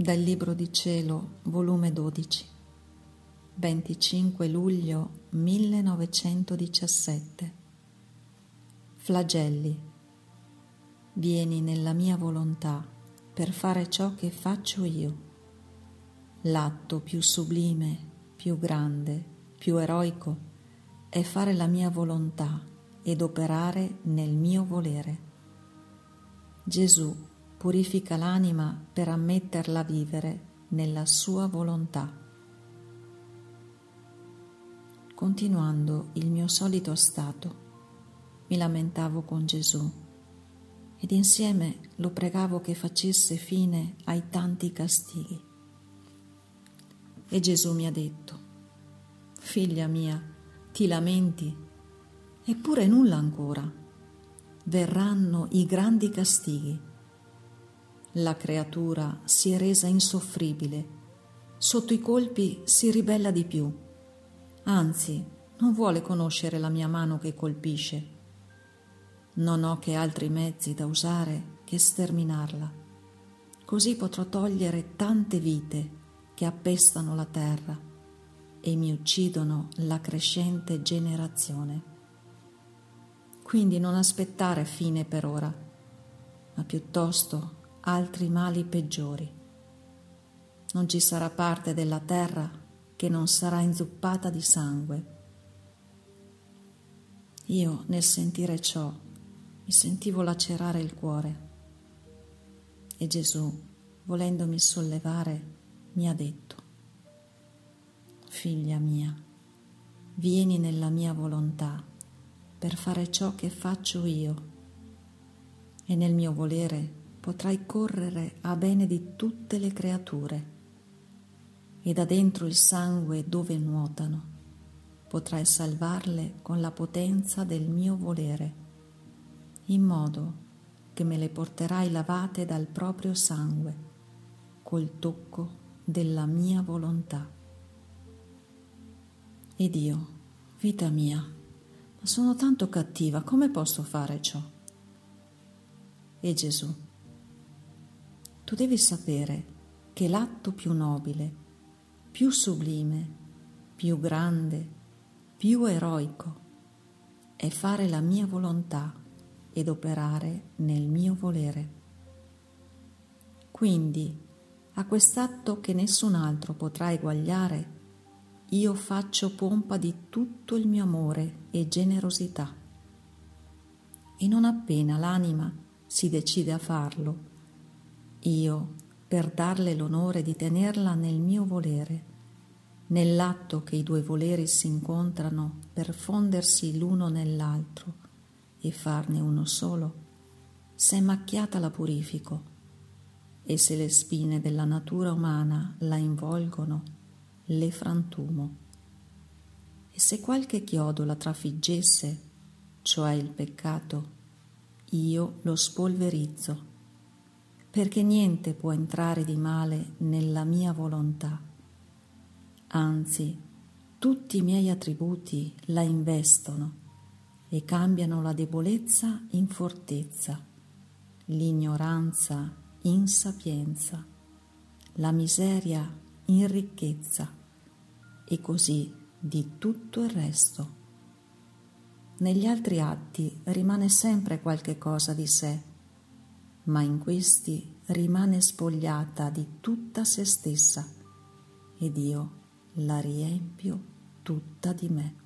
Dal Libro di Cielo, volume 12, 25 luglio 1917. Flagelli. Vieni nella mia volontà per fare ciò che faccio io. L'atto più sublime, più grande, più eroico è fare la mia volontà ed operare nel mio volere. Gesù purifica l'anima per ammetterla a vivere nella sua volontà. Continuando il mio solito stato, mi lamentavo con Gesù ed insieme lo pregavo che facesse fine ai tanti castighi. E Gesù mi ha detto, figlia mia, ti lamenti, eppure nulla ancora, verranno i grandi castighi la creatura si è resa insoffribile, sotto i colpi si ribella di più, anzi non vuole conoscere la mia mano che colpisce. Non ho che altri mezzi da usare che sterminarla. Così potrò togliere tante vite che appestano la terra e mi uccidono la crescente generazione. Quindi non aspettare fine per ora, ma piuttosto altri mali peggiori. Non ci sarà parte della terra che non sarà inzuppata di sangue. Io, nel sentire ciò, mi sentivo lacerare il cuore e Gesù, volendomi sollevare, mi ha detto, Figlia mia, vieni nella mia volontà per fare ciò che faccio io e nel mio volere potrai correre a bene di tutte le creature e da dentro il sangue dove nuotano potrai salvarle con la potenza del mio volere, in modo che me le porterai lavate dal proprio sangue, col tocco della mia volontà. Ed io, vita mia, ma sono tanto cattiva, come posso fare ciò? E Gesù, tu devi sapere che l'atto più nobile, più sublime, più grande, più eroico è fare la mia volontà ed operare nel mio volere. Quindi, a quest'atto che nessun altro potrà eguagliare, io faccio pompa di tutto il mio amore e generosità. E non appena l'anima si decide a farlo, io, per darle l'onore di tenerla nel mio volere, nell'atto che i due voleri si incontrano per fondersi l'uno nell'altro e farne uno solo, se macchiata la purifico e se le spine della natura umana la involgono, le frantumo. E se qualche chiodo la trafiggesse, cioè il peccato, io lo spolverizzo perché niente può entrare di male nella mia volontà. Anzi, tutti i miei attributi la investono e cambiano la debolezza in fortezza, l'ignoranza in sapienza, la miseria in ricchezza e così di tutto il resto. Negli altri atti rimane sempre qualche cosa di sé ma in questi rimane spogliata di tutta se stessa ed io la riempio tutta di me.